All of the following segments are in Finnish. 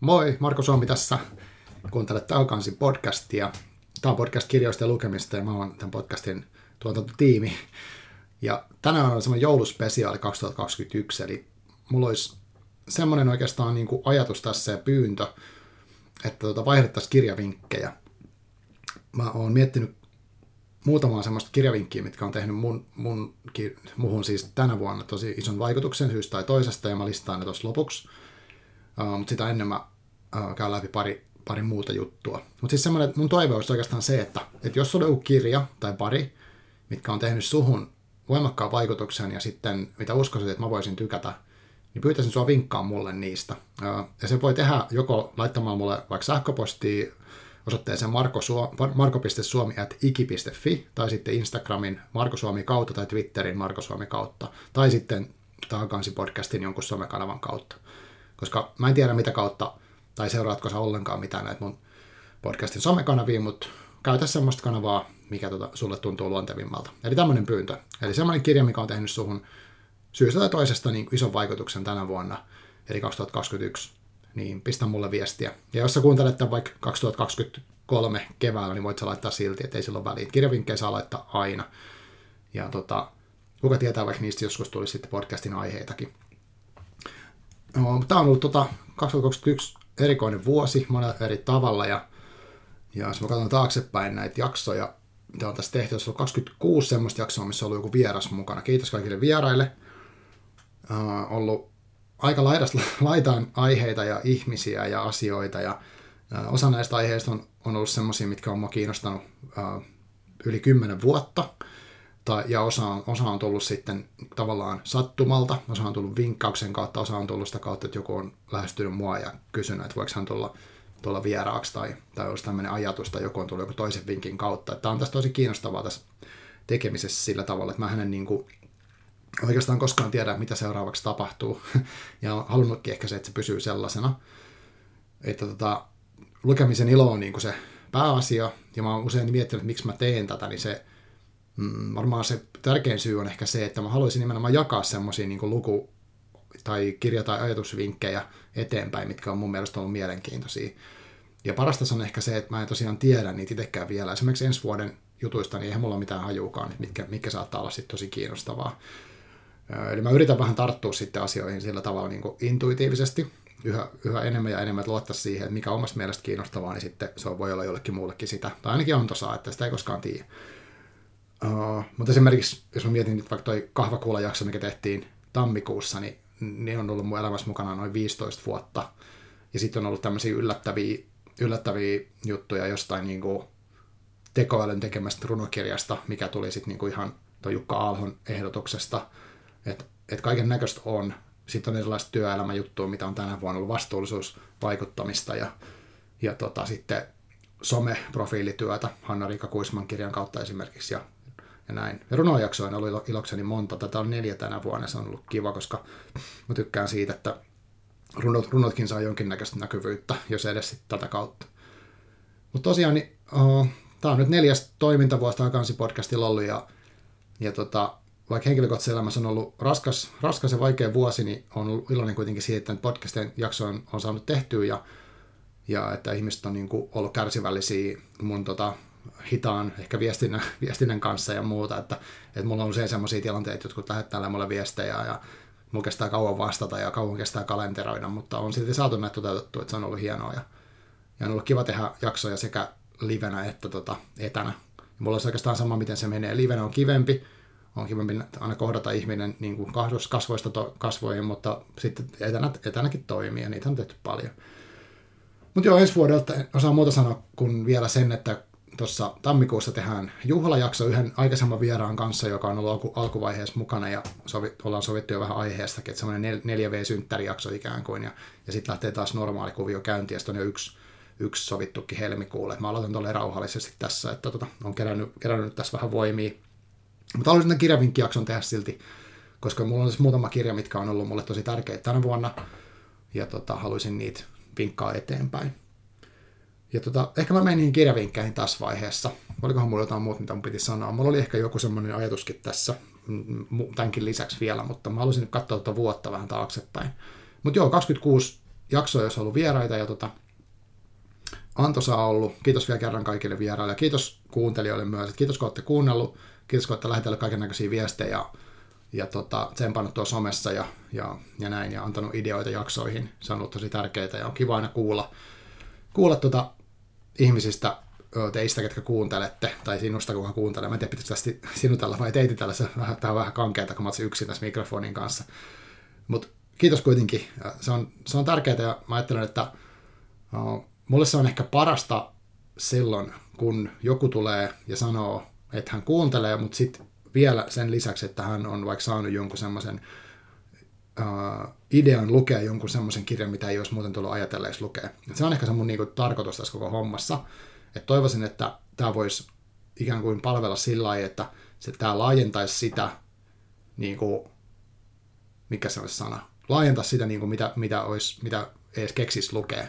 Moi, Marko Suomi tässä. Kuuntelet Taukansin podcastia. Tämä on podcast kirjoista ja lukemista ja mä oon tämän podcastin tuotantotiimi. Ja tänään on semmoinen jouluspesiaali 2021, eli mulla olisi semmoinen oikeastaan niin kuin ajatus tässä ja pyyntö, että tuota vaihdettaisiin kirjavinkkejä. Mä oon miettinyt muutamaa semmoista kirjavinkkiä, mitkä on tehnyt mun, mun, muhun siis tänä vuonna tosi ison vaikutuksen syystä tai toisesta, ja mä listaan ne tuossa lopuksi. Uh, mutta sitä ennen mä uh, käyn läpi pari, pari muuta juttua. Mutta siis semmoinen, mun toive olisi oikeastaan se, että, että jos sulla on joku kirja tai pari, mitkä on tehnyt suhun voimakkaan vaikutuksen ja sitten mitä uskoisit, että mä voisin tykätä, niin pyytäisin sua vinkkaa mulle niistä. Ja se voi tehdä joko laittamaan mulle vaikka sähköpostia osoitteeseen marko.suomi.iki.fi tai sitten Instagramin Marko Suomi kautta tai Twitterin Marko Suomi kautta tai sitten Taakansi podcastin jonkun somekanavan kautta. Koska mä en tiedä mitä kautta tai seuraatko sä ollenkaan mitään näitä mun podcastin somekanavia, mutta käytä semmoista kanavaa, mikä tota, sulle tuntuu luontevimmalta. Eli tämmöinen pyyntö. Eli semmoinen kirja, mikä on tehnyt suhun syystä tai toisesta niin ison vaikutuksen tänä vuonna, eli 2021 niin pistä mulle viestiä. Ja jos sä kuuntelet tämän vaikka 2023 keväällä, niin voit sä laittaa silti, että ei silloin väliin. Kirjavinkkejä saa laittaa aina. Ja tota, kuka tietää, vaikka niistä joskus tulisi sitten podcastin aiheitakin. No, tämä on ollut tota 2021 erikoinen vuosi monella eri tavalla, ja, ja jos mä katson taaksepäin näitä jaksoja, mitä on tässä tehty, jos on 26 semmoista jaksoa, missä on ollut joku vieras mukana. Kiitos kaikille vieraille. Uh, ollut aika laidasta laitaan aiheita ja ihmisiä ja asioita ja osa näistä aiheista on, on ollut semmoisia, mitkä on mua kiinnostanut uh, yli kymmenen vuotta, tai, ja osa on, osa on tullut sitten tavallaan sattumalta, osa on tullut vinkkauksen kautta, osa on tullut sitä kautta, että joku on lähestynyt mua ja kysynyt, että voiko hän tulla, tulla vieraaksi, tai, tai olisi tämmöinen ajatus, tai joku on tullut joku toisen vinkin kautta. Tämä on tässä tosi kiinnostavaa tässä tekemisessä sillä tavalla, että mä hänen niin kuin, oikeastaan koskaan tiedä, mitä seuraavaksi tapahtuu. ja on halunnutkin ehkä se, että se pysyy sellaisena. Että tota, lukemisen ilo on niin kuin se pääasia, ja mä oon usein miettinyt, että miksi mä teen tätä, niin se mm, varmaan se tärkein syy on ehkä se, että mä haluaisin nimenomaan jakaa semmoisia niin luku- tai kirja- tai ajatusvinkkejä eteenpäin, mitkä on mun mielestä ollut mielenkiintoisia. Ja parasta on ehkä se, että mä en tosiaan tiedä niitä itsekään vielä. Esimerkiksi ensi vuoden jutuista, niin eihän mulla ole mitään hajuukaan, mitkä, mitkä saattaa olla sitten tosi kiinnostavaa. Eli mä yritän vähän tarttua sitten asioihin sillä tavalla niin intuitiivisesti, yhä, yhä enemmän ja enemmän luottaa siihen, että mikä omasta mielestä kiinnostavaa, niin sitten se voi olla jollekin muullekin sitä. Tai ainakin on tosa, että sitä ei koskaan tiedä. Uh, mutta esimerkiksi, jos mä mietin nyt vaikka toi kahvakuulajakso, mikä tehtiin tammikuussa, niin ne on ollut mun elämässä mukana noin 15 vuotta. Ja sitten on ollut tämmöisiä yllättäviä, yllättäviä juttuja jostain niin kuin tekoälyn tekemästä runokirjasta, mikä tuli sitten niin kuin ihan toi Jukka Aalhon ehdotuksesta – että et kaiken näköistä on. Sitten on erilaista työelämäjuttua, mitä on tänä vuonna ollut vastuullisuusvaikuttamista ja, ja tota, sitten some-profiilityötä Hanna-Riikka Kuisman kirjan kautta esimerkiksi ja, ja näin. Ja runojaksoja oli ilokseni monta. Tätä on neljä tänä vuonna, se on ollut kiva, koska mä tykkään siitä, että runot, runotkin saa jonkinnäköistä näkyvyyttä, jos edes sit tätä kautta. Mutta tosiaan, niin, uh, tämä on nyt neljäs toimintavuosi kansi podcastilla ollut ja, ja tota, vaikka henkilökohtaisessa elämässä on ollut raskas, raskas ja vaikea vuosi, niin on ollut iloinen kuitenkin siitä, että podcastin jakso on, on saanut tehtyä ja, ja että ihmiset on niin kuin ollut kärsivällisiä mun tota, hitaan ehkä viestinnän, viestinnän kanssa ja muuta, että, että mulla on usein sellaisia tilanteita, jotkut lähettää mulle viestejä ja mulla kestää kauan vastata ja kauan kestää kalenteroida, mutta on silti saatu näitä toteutettua, että se on ollut hienoa ja, ja on ollut kiva tehdä jaksoja sekä livenä että tota, etänä. Mulla on oikeastaan sama, miten se menee. Livenä on kivempi, on kivempi aina kohdata ihminen niin kuin kasvoista to, kasvoihin, mutta sitten etänä, etänäkin toimii ja niitä on tehty paljon. Mutta joo, ensi vuodelta en osaa muuta sanoa kuin vielä sen, että tuossa tammikuussa tehdään juhlajakso yhden aikaisemman vieraan kanssa, joka on ollut alku, alkuvaiheessa mukana ja sovi, ollaan sovittu jo vähän aiheestakin, että semmoinen 4V-synttärijakso ikään kuin ja, ja sitten lähtee taas normaali kuvio käyntiin ja sitten on jo yksi, yksi sovittukin helmikuulle. Mä aloitan tuolle rauhallisesti tässä, että tota, on kerännyt, kerännyt tässä vähän voimia mutta haluaisin tämän kirjavinkkijakson tehdä silti, koska mulla on siis muutama kirja, mitkä on ollut mulle tosi tärkeitä tänä vuonna, ja tota, haluaisin niitä vinkkaa eteenpäin. Ja tota, ehkä mä menin niihin kirjavinkkeihin tässä vaiheessa. Olikohan mulla jotain muuta, mitä mun piti sanoa? Mulla oli ehkä joku semmoinen ajatuskin tässä tämänkin lisäksi vielä, mutta mä haluaisin nyt katsoa tuota vuotta vähän taaksepäin. Mutta joo, 26 jaksoja, jos on ollut vieraita ja tota, Antosa on ollut. Kiitos vielä kerran kaikille vieraille. Kiitos kuuntelijoille myös. Kiitos kun olette kuunnellut. Kiitos kun olette lähetellyt kaiken näköisiä viestejä ja, ja tota, tsempannut tuossa somessa ja, ja, ja, näin ja antanut ideoita jaksoihin. Se on ollut tosi tärkeää ja on kiva aina kuulla, kuulla tuota ihmisistä, teistä, ketkä kuuntelette, tai sinusta, kuka kuuntelee. Mä en tiedä, pitäisikö tästä sinutella vai teititellä. Se vähän, tämä on vähän kankeata, kun mä yksin tässä mikrofonin kanssa. Mutta kiitos kuitenkin. Se on, se on tärkeää ja mä ajattelen, että uh, mulle se on ehkä parasta silloin, kun joku tulee ja sanoo, että hän kuuntelee, mutta sitten vielä sen lisäksi, että hän on vaikka saanut jonkun semmoisen uh, idean lukea jonkun semmoisen kirjan, mitä ei olisi muuten tullut ajatelleeksi lukea. Et se on ehkä se mun niinku, tarkoitus tässä koko hommassa. Et toivoisin, että tämä voisi ikään kuin palvella sillä lailla, että se tämä laajentaisi sitä, niin kuin, mikä se olisi sana, laajentaisi sitä, niin kuin mitä, mitä, olisi, mitä edes keksisi lukea.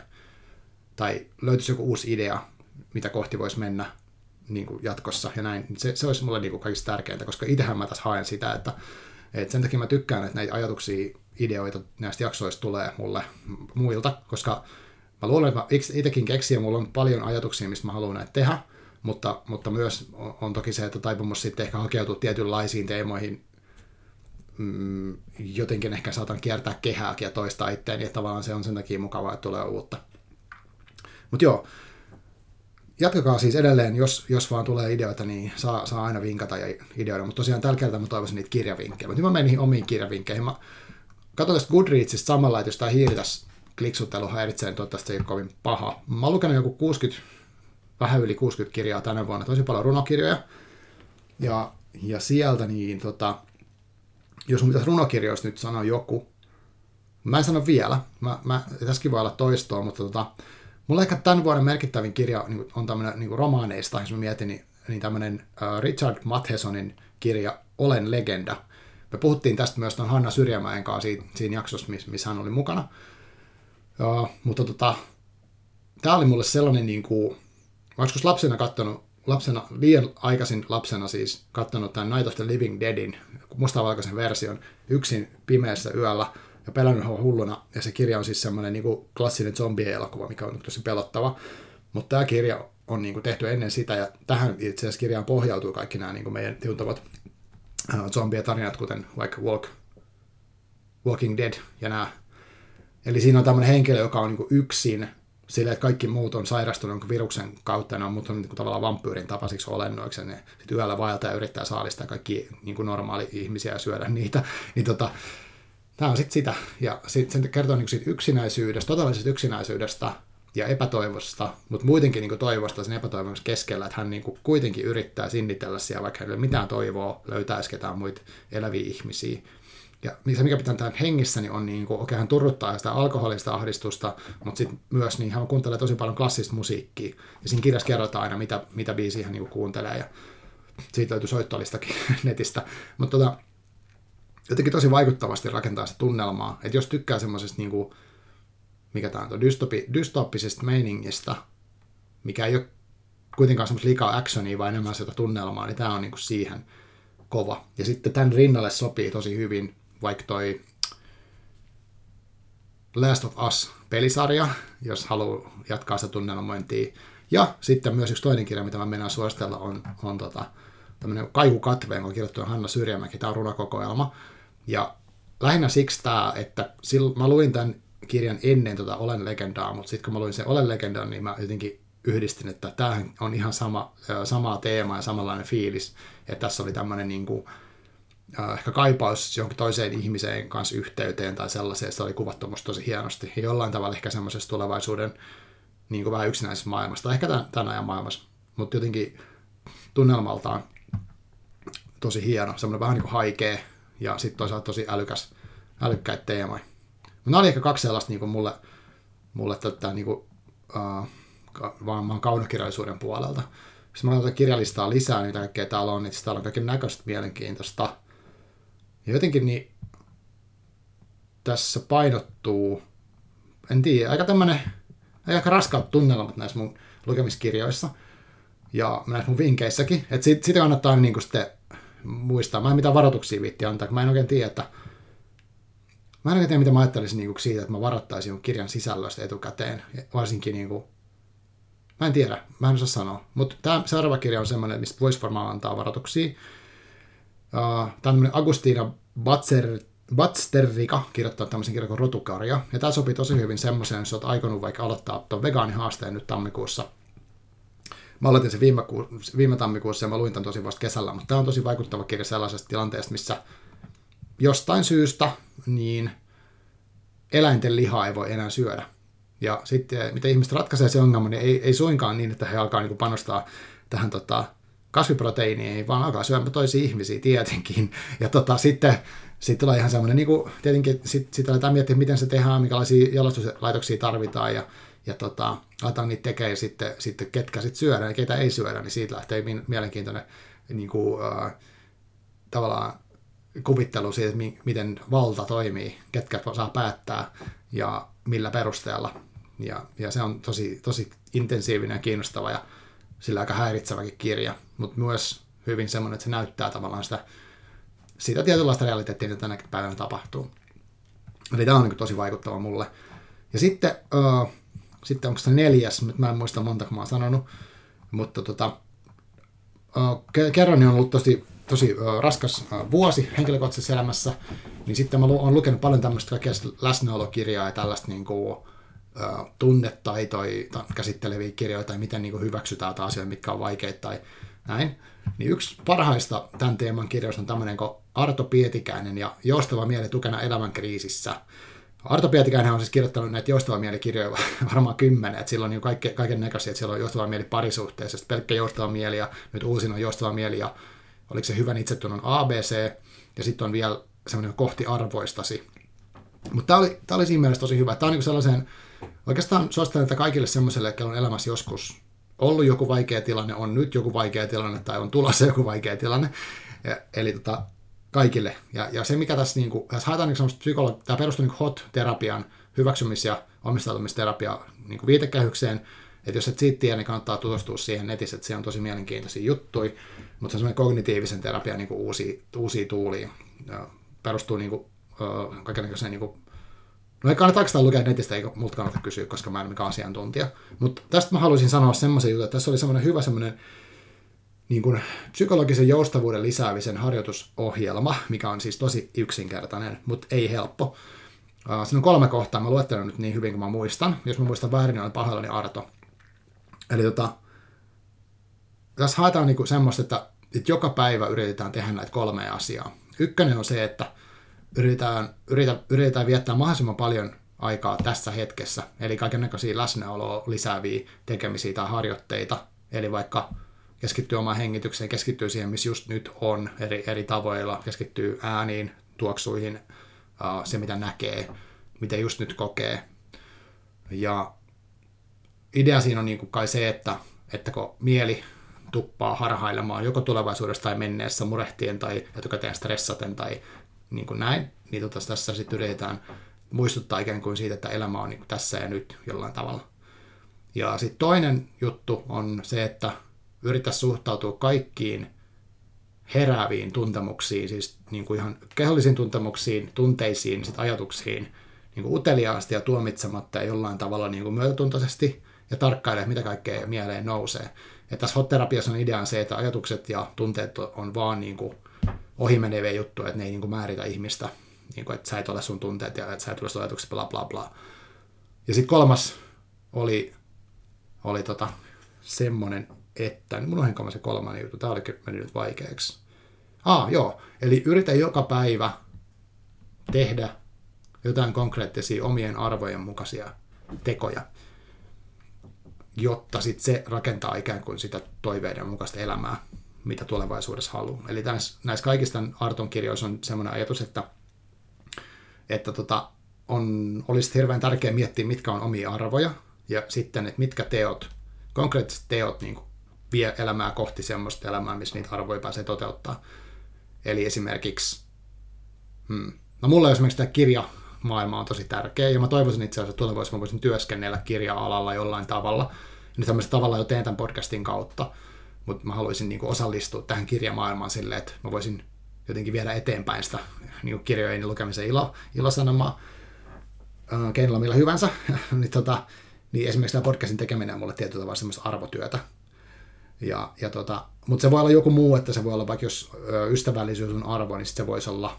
Tai löytyisi joku uusi idea, mitä kohti voisi mennä niin kuin jatkossa ja näin. Se, se olisi mulle niin kuin kaikista tärkeintä, koska itsehän mä tässä haen sitä, että, että sen takia mä tykkään, että näitä ajatuksia, ideoita näistä jaksoista tulee mulle muilta, koska mä luulen, että mä itsekin keksin ja mulla on paljon ajatuksia, mistä mä haluan näitä tehdä, mutta, mutta myös on toki se, että taipumus sitten ehkä hakeutuu tietynlaisiin teemoihin, mm, jotenkin ehkä saatan kiertää kehääkin ja toista itteeni, että tavallaan se on sen takia mukavaa, että tulee uutta. Mutta joo, jatkakaa siis edelleen, jos, jos vaan tulee ideoita, niin saa, saa aina vinkata ja ideoida, mutta tosiaan tällä kertaa mä toivoisin niitä kirjavinkkejä. Mutta mä menin omiin kirjavinkkeihin. Mä katson tästä Goodreadsista samalla, että jos tämä hiiri tässä kliksuttelu häiritsee, niin toivottavasti ei ole kovin paha. Mä oon lukenut joku 60, vähän yli 60 kirjaa tänä vuonna, tosi paljon runokirjoja. Ja, ja sieltä niin tota, jos mun pitäisi runokirjoista nyt sanoa joku, mä en sano vielä, mä, mä, tässäkin voi olla toistoa, mutta tota, mulla ehkä tämän vuoden merkittävin kirja niin on tämmöinen niin romaaneista, jos mä mietin, niin, niin tämmöinen Richard Mathesonin kirja Olen legenda. Me puhuttiin tästä myös tuon Hanna Syrjämäen kanssa siinä, siinä jaksossa, missä, missä hän oli mukana. Uh, mutta tota, tämä oli mulle sellainen, niin kuin, mä joskus lapsena katsonut, lapsena, liian aikaisin lapsena siis katsonut tämän Night of the Living Deadin, mustavalkoisen version, yksin pimeässä yöllä ja pelännyt hulluna. Ja se kirja on siis semmoinen niin kuin klassinen zombie-elokuva, mikä on tosi pelottava. Mutta tämä kirja on niin kuin tehty ennen sitä, ja tähän itse asiassa kirjaan pohjautuu kaikki nämä niin kuin meidän tuntevat uh, zombie-tarinat, kuten vaikka Walk, Walking Dead ja nämä Eli siinä on tämmöinen henkilö, joka on niin yksin, sillä että kaikki muut on sairastunut viruksen kautta, ja ne on muuttunut niin tavallaan vampyyrin tapaisiksi olennoiksi, ja sitten yöllä vaeltaa ja yrittää saalistaa kaikki niin kuin normaali ihmisiä ja syödä niitä. Niin tota, tämä on sitten sitä, ja sitten se kertoo niin siitä yksinäisyydestä, totaalisesta yksinäisyydestä ja epätoivosta, mutta muutenkin niin toivosta sen epätoivon keskellä, että hän niin kuitenkin yrittää sinnitellä siellä, vaikka ole mitään toivoa, löytäisi ketään muita eläviä ihmisiä. Ja se, mikä pitää tämän hengissä, niin on niin kuin, okei, hän turruttaa sitä alkoholista ahdistusta, mutta sitten myös niin hän kuuntelee tosi paljon klassista musiikkia. Ja siinä kirjassa kerrotaan aina, mitä, mitä biisiä hän niin kuuntelee. Ja siitä löytyy soittolistakin netistä. Mutta tota, jotenkin tosi vaikuttavasti rakentaa sitä tunnelmaa. Että jos tykkää semmoisesta, niin kuin, mikä tämä on, dystopi, dystoppisesta meiningistä, mikä ei ole kuitenkaan semmoista liikaa actionia, vaan enemmän sitä tunnelmaa, niin tämä on niin kuin siihen kova. Ja sitten tämän rinnalle sopii tosi hyvin vaikka toi Last of Us-pelisarja, jos haluaa jatkaa sitä tunnelmointia. Ja sitten myös yksi toinen kirja, mitä mä mennään suositella, on, on tota, tämmöinen Kaikukatve, jonka on kirjoittu Hanna Syrjämäki, tämä on runokokoelma. Ja lähinnä siksi tämä, että sil, mä luin tämän kirjan ennen tota Olen legendaa, mutta sitten kun mä luin sen Olen legendaa, niin mä jotenkin yhdistin, että tämähän on ihan sama, samaa teema ja samanlainen fiilis. Ja tässä oli tämmöinen niin kuin, ehkä kaipaus johonkin toiseen ihmiseen kanssa yhteyteen tai sellaiseen, se oli kuvattu musta tosi hienosti. Ja jollain tavalla ehkä semmoisessa tulevaisuuden niin kuin vähän yksinäisessä maailmasta, ehkä tämän, tämän ajan maailmassa, mutta jotenkin tunnelmaltaan tosi hieno, semmoinen vähän niin kuin haikea ja sitten toisaalta tosi älykäs, älykkäitä teemoja. Mutta nämä oli ehkä kaksi sellaista niin kuin mulle, mulle tätä niin kuin, uh, vaan kaunokirjallisuuden puolelta. Sitten mä otan kirjalistaa lisää, mitä kaikkea täällä on, niin täällä on kaiken näköistä mielenkiintoista. Ja jotenkin niin tässä painottuu, en tiedä, aika tämmöinen, aika raskaat tunnelmat näissä mun lukemiskirjoissa ja näissä mun vinkkeissäkin. Että sit, sitä kannattaa niin kuin sitten muistaa. Mä en mitään varoituksia viitti antaa, kun mä en oikein tiedä, että mä en tiedä, mitä mä ajattelisin niin kuin siitä, että mä varoittaisin kirjan sisällöstä etukäteen, varsinkin niin kuin, mä en tiedä, mä en osaa sanoa, mutta tämä seuraava kirja on semmoinen, mistä voisi varmaan antaa varoituksia. Uh, tämä on Agustina Batzer, Batsterrika kirjoittaa tämmöisen kirjan kuin Rotukarja, ja tämä sopii tosi hyvin semmoiseen, jos olet aikonut vaikka aloittaa tuon vegaanihaasteen nyt tammikuussa. Mä aloitin sen viime, ku, viime tammikuussa ja mä luin tämän tosi vasta kesällä, mutta tämä on tosi vaikuttava kirja sellaisesta tilanteesta, missä jostain syystä niin eläinten lihaa ei voi enää syödä. Ja sitten miten ihmiset ratkaisee se ongelma, niin ei, ei suinkaan niin, että he alkaa niin panostaa tähän tota, kasviproteiiniin, vaan alkaa syömään toisia ihmisiä tietenkin. Ja tota, sitten sitten tulee ihan semmoinen, niin kuin, tietenkin sitten sit aletaan miettiä, miten se tehdään, minkälaisia jalostuslaitoksia tarvitaan ja, ja tota, aletaan niitä tekemään sitten, sitten ketkä sitten syödään ja keitä ei syödä, niin siitä lähtee mielenkiintoinen niin kuin, äh, tavallaan kuvittelu siitä, että miten valta toimii, ketkä saa päättää ja millä perusteella. Ja, ja se on tosi, tosi intensiivinen ja kiinnostava ja sillä aika häiritseväkin kirja, mutta myös hyvin semmoinen, että se näyttää tavallaan sitä, sitä tietynlaista realiteettia, mitä tänä päivänä tapahtuu. Eli tämä on niin tosi vaikuttava mulle. Ja sitten, uh, sitten onko se neljäs, mä en muista monta, kun mä oon sanonut, mutta tota, kerran on ollut tosi tosi raskas vuosi henkilökohtaisessa elämässä, niin sitten mä oon lukenut paljon tämmöistä kaikkea läsnäolokirjaa ja tällaista niin kuin, tunnetaitoja käsitteleviä kirjoja tai miten niin kuin hyväksytään asioita, mitkä on vaikeita tai näin. Niin yksi parhaista tämän teeman kirjoista on tämmöinen kuin Arto Pietikäinen ja Joustava mieli tukena elämän kriisissä. Arto Pietikäinen on siis kirjoittanut näitä joustava mielikirjoja varmaan kymmenen, että sillä on niin kaikke, kaiken näköisiä, että siellä on joustava mieli parisuhteessa, pelkkä joustava mieli ja nyt uusin on joustava mieli ja oliko se hyvän itsetunnon ABC, ja sitten on vielä semmoinen kohti arvoistasi. Mutta tämä oli, tää oli siinä mielessä tosi hyvä. Tämä on niin sellaisen, oikeastaan suosittelen että kaikille semmoiselle, joilla on elämässä joskus ollut joku vaikea tilanne, on nyt joku vaikea tilanne tai on tulossa joku vaikea tilanne. Ja, eli tota, kaikille. Ja, ja se, mikä tässä, niin kuin, tässä haetaan niin psykologi- tämä perustuu niin HOT-terapian hyväksymis- ja omistautumisterapia niin viitekehykseen, että jos et siitä tiedä, niin kannattaa tutustua siihen netissä, että se on tosi mielenkiintoisia juttuja, mutta se on semmoinen kognitiivisen terapian niin kuin uusia, uusia tuulia. Perustuu niin kuin, kaikenlaiseen niin kuin, No ei kannata sitä lukea netistä, eikä multa kannata kysyä, koska mä en ole mikään asiantuntija. Mutta tästä mä haluaisin sanoa semmoisen jutun, että tässä oli semmoinen hyvä semmoinen niin kuin psykologisen joustavuuden lisäämisen harjoitusohjelma, mikä on siis tosi yksinkertainen, mutta ei helppo. Siinä on kolme kohtaa, mä luettelen nyt niin hyvin kuin mä muistan. Jos mä muistan väärin, niin olen pahoillani Arto. Eli tota, tässä haetaan niinku semmoista, että, että joka päivä yritetään tehdä näitä kolmea asiaa. Ykkönen on se, että yritetään, yritetään, yritetään viettää mahdollisimman paljon aikaa tässä hetkessä, eli näköisiä läsnäoloa lisääviä tekemisiä tai harjoitteita, eli vaikka keskittyy omaan hengitykseen, keskittyy siihen, missä just nyt on eri, eri tavoilla, keskittyy ääniin, tuoksuihin, se mitä näkee, mitä just nyt kokee. Ja idea siinä on niin kuin kai se, että, että kun mieli tuppaa harhailemaan joko tulevaisuudessa tai menneessä murehtien tai etukäteen stressaten tai niin kuin näin, niin tota, tässä sitten yritetään muistuttaa ikään kuin siitä, että elämä on niin kuin tässä ja nyt jollain tavalla. Ja sitten toinen juttu on se, että yritä suhtautua kaikkiin herääviin tuntemuksiin, siis niin kuin ihan kehollisiin tuntemuksiin, tunteisiin, sit ajatuksiin, niin kuin uteliaasti ja tuomitsematta ja jollain tavalla niin kuin myötätuntoisesti ja tarkkailee, mitä kaikkea mieleen nousee. Ja tässä hot-terapiassa on idea se, että ajatukset ja tunteet on vaan niin kuin ohimeneviä juttuja, että ne ei niin kuin määritä ihmistä, niin kuin, että sä et ole sun tunteet ja että sä et ole sun ajatukset, bla bla bla. Ja sitten kolmas oli, oli tota, semmonen, että, niin mun on se kolmannen juttu, tämä oli mennyt nyt vaikeaksi. Ah, joo, eli yritä joka päivä tehdä jotain konkreettisia omien arvojen mukaisia tekoja jotta sit se rakentaa ikään kuin sitä toiveiden mukaista elämää, mitä tulevaisuudessa haluaa. Eli näissä, näissä kaikista Arton kirjoissa on sellainen ajatus, että, että tota, on, olisi hirveän tärkeää miettiä, mitkä on omia arvoja, ja sitten, että mitkä teot, konkreettiset teot niin vie elämää kohti semmoista elämää, missä niitä arvoja pääsee toteuttaa. Eli esimerkiksi, hmm, no mulle esimerkiksi tämä kirja maailma on tosi tärkeä, ja mä toivoisin itse asiassa, että tulevaisuudessa mä voisin työskennellä kirja-alalla jollain tavalla, niin tämmöistä tavalla jo teen tämän podcastin kautta, mutta mä haluaisin niin kuin osallistua tähän kirjamaailmaan silleen, että mä voisin jotenkin viedä eteenpäin sitä niin kirjojen lukemisen ilo, ilosanomaa keinolla millä hyvänsä, niin, tota, niin esimerkiksi tämä podcastin tekeminen on mulle tietyllä tavalla semmoista arvotyötä. Ja, ja tota, mutta se voi olla joku muu, että se voi olla vaikka jos ystävällisyys on arvo, niin se voisi olla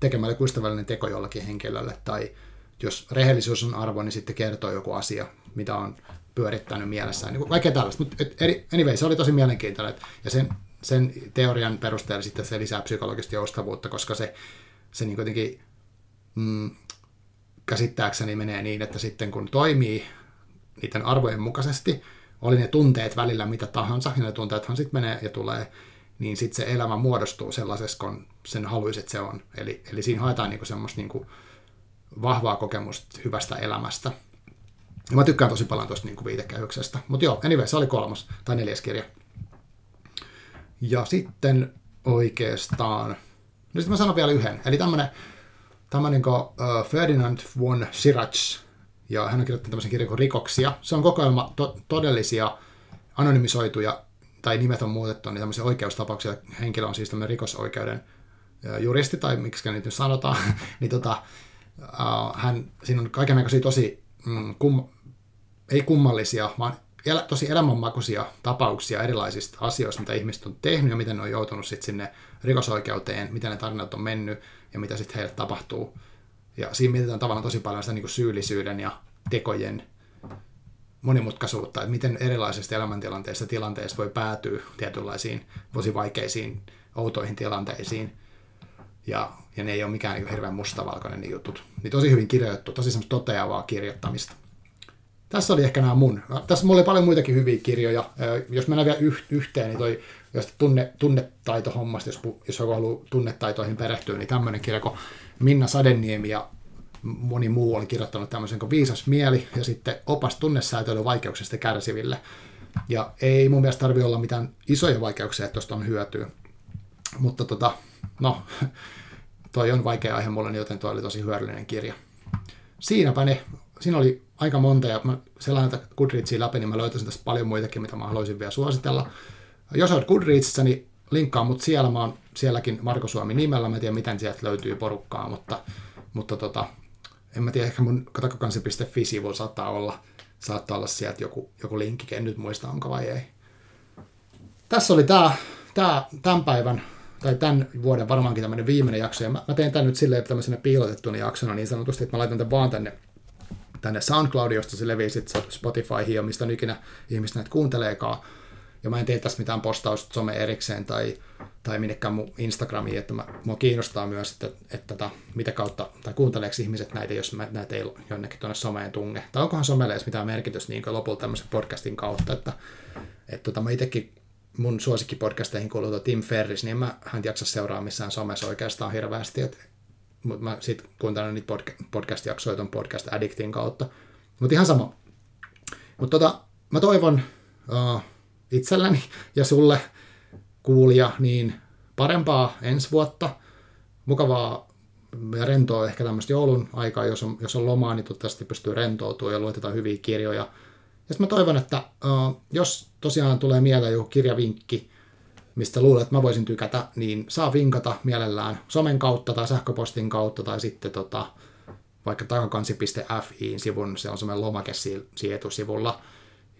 tekemällä joku ystävällinen teko jollakin henkilölle, tai jos rehellisyys on arvo, niin sitten kertoo joku asia, mitä on pyörittänyt mielessään, niin kaikkea tällaista. Mutta anyway, se oli tosi mielenkiintoinen, ja sen, sen teorian perusteella sitten se lisää psykologista joustavuutta, koska se, se niin kuitenkin mm, käsittääkseni menee niin, että sitten kun toimii niiden arvojen mukaisesti, oli ne tunteet välillä mitä tahansa, ja ne tunteethan sitten menee ja tulee, niin sitten se elämä muodostuu sellaisessa, kun sen haluaisit, että se on. Eli, eli siinä haetaan niinku semmoista niinku vahvaa kokemusta hyvästä elämästä. Ja mä tykkään tosi paljon tuosta niinku viitekehyksestä. Mutta joo, anyway, se oli kolmas tai neljäs kirja. Ja sitten oikeastaan, no sitten mä sanon vielä yhden. Eli tämmönen, tämmönen kuin uh, Ferdinand von Sirac, ja hän on kirjoittanut tämmöisen kirjan kuin Rikoksia. Se on kokoelma to- todellisia anonymisoituja tai nimet on muutettu, niin tämmöisiä oikeustapauksia. Henkilö on siis tämmöinen rikosoikeuden juristi, tai miksi niitä nyt sanotaan, niin tota, hän, siinä on kaikenlaisia tosi, mm, kum, ei kummallisia, vaan el, tosi elämänmakuisia tapauksia erilaisista asioista, mitä ihmiset on tehnyt ja miten ne on joutunut sitten sinne rikosoikeuteen, miten ne tarinat on mennyt ja mitä sitten heille tapahtuu. Ja siinä mietitään tavallaan tosi paljon sitä niin kuin syyllisyyden ja tekojen monimutkaisuutta, että miten erilaisista elämäntilanteista tilanteissa voi päätyä tietynlaisiin tosi vaikeisiin, outoihin tilanteisiin. Ja, ja ne ei ole mikään niin hirveän mustavalkoinen ne jutut. Niin tosi hyvin kirjoitettu, tosi semmoista toteavaa kirjoittamista. Tässä oli ehkä nämä mun. Tässä mulla oli paljon muitakin hyviä kirjoja. Jos mennään vielä yhteen, niin toi josta tunne, tunnetaitohommasta, jos, jos joku haluaa tunnetaitoihin perehtyä, niin tämmöinen kirja kuin Minna Sadeniemi ja moni muu oli kirjoittanut tämmöisen kuin Viisas mieli ja sitten opas tunnesäätöily vaikeuksista kärsiville. Ja ei mun mielestä tarvi olla mitään isoja vaikeuksia, että tuosta on hyötyä. Mutta tota, no, toi on vaikea aihe mulle, joten tuo oli tosi hyödyllinen kirja. Siinäpä ne. Siinä oli aika monta ja mä sellainen tätä Goodreadsia läpi, niin mä löytäisin tästä paljon muitakin, mitä mä haluaisin vielä suositella. Jos olet Goodreadsissa, niin linkkaa mut siellä. Mä oon sielläkin Marko Suomi nimellä. Mä en tiedä, miten sieltä löytyy porukkaa, mutta, mutta tota, en mä tiedä, ehkä mun katakokansi.fi-sivulla saattaa olla, saattaa olla sieltä joku, joku linkki, en nyt muista onko vai ei. Tässä oli tää, tää, tämän päivän tai tämän vuoden varmaankin tämmöinen viimeinen jakso, ja mä, mä teen tämän nyt silleen tämmöisenä piilotettuna jaksona niin sanotusti, että mä laitan tämän vaan tänne, tänne SoundCloudin, josta se levii sitten Spotifyhin ja mistä ikinä ihmiset näitä kuunteleekaan, ja mä en tee tässä mitään postausta some erikseen tai, tai minnekään mun Instagramiin, että mä, mua kiinnostaa myös, että, että, että tota, mitä kautta, tai kuunteleeko ihmiset näitä, jos mä näitä ei jonnekin tuonne someen tunge. Tai onkohan somelle edes mitään merkitystä niin lopulta tämmöisen podcastin kautta, että, että tota, mä itsekin mun suosikkipodcasteihin kuuluu Tim Ferris, niin mä hän jaksa seuraa missään somessa oikeastaan hirveästi, että mutta mä sit kuuntelen niitä podcast-jaksoja ton Podcast Addictin kautta. Mutta ihan sama. Mutta tota, mä toivon, uh, itselläni ja sulle kuulija, niin parempaa ensi vuotta, mukavaa ja rentoa ehkä tämmöistä joulun aikaa, jos on, jos on lomaa, niin toivottavasti pystyy rentoutumaan ja luetetaan hyviä kirjoja. Ja sitten mä toivon, että uh, jos tosiaan tulee mieleen joku kirjavinkki, mistä luulet, että mä voisin tykätä, niin saa vinkata mielellään somen kautta tai sähköpostin kautta tai sitten tota, vaikka takakansi.fi-sivun, se on semmoinen lomake siinä etusivulla,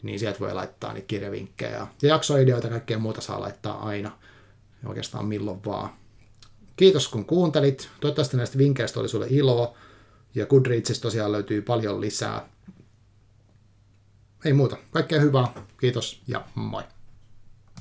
niin sieltä voi laittaa niitä kirjavinkkejä. Ja jaksoideoita ja kaikkea muuta saa laittaa aina, oikeastaan milloin vaan. Kiitos kun kuuntelit. Toivottavasti näistä vinkkeistä oli sulle iloa. Ja Goodreadsista tosiaan löytyy paljon lisää. Ei muuta. Kaikkea hyvää. Kiitos ja moi.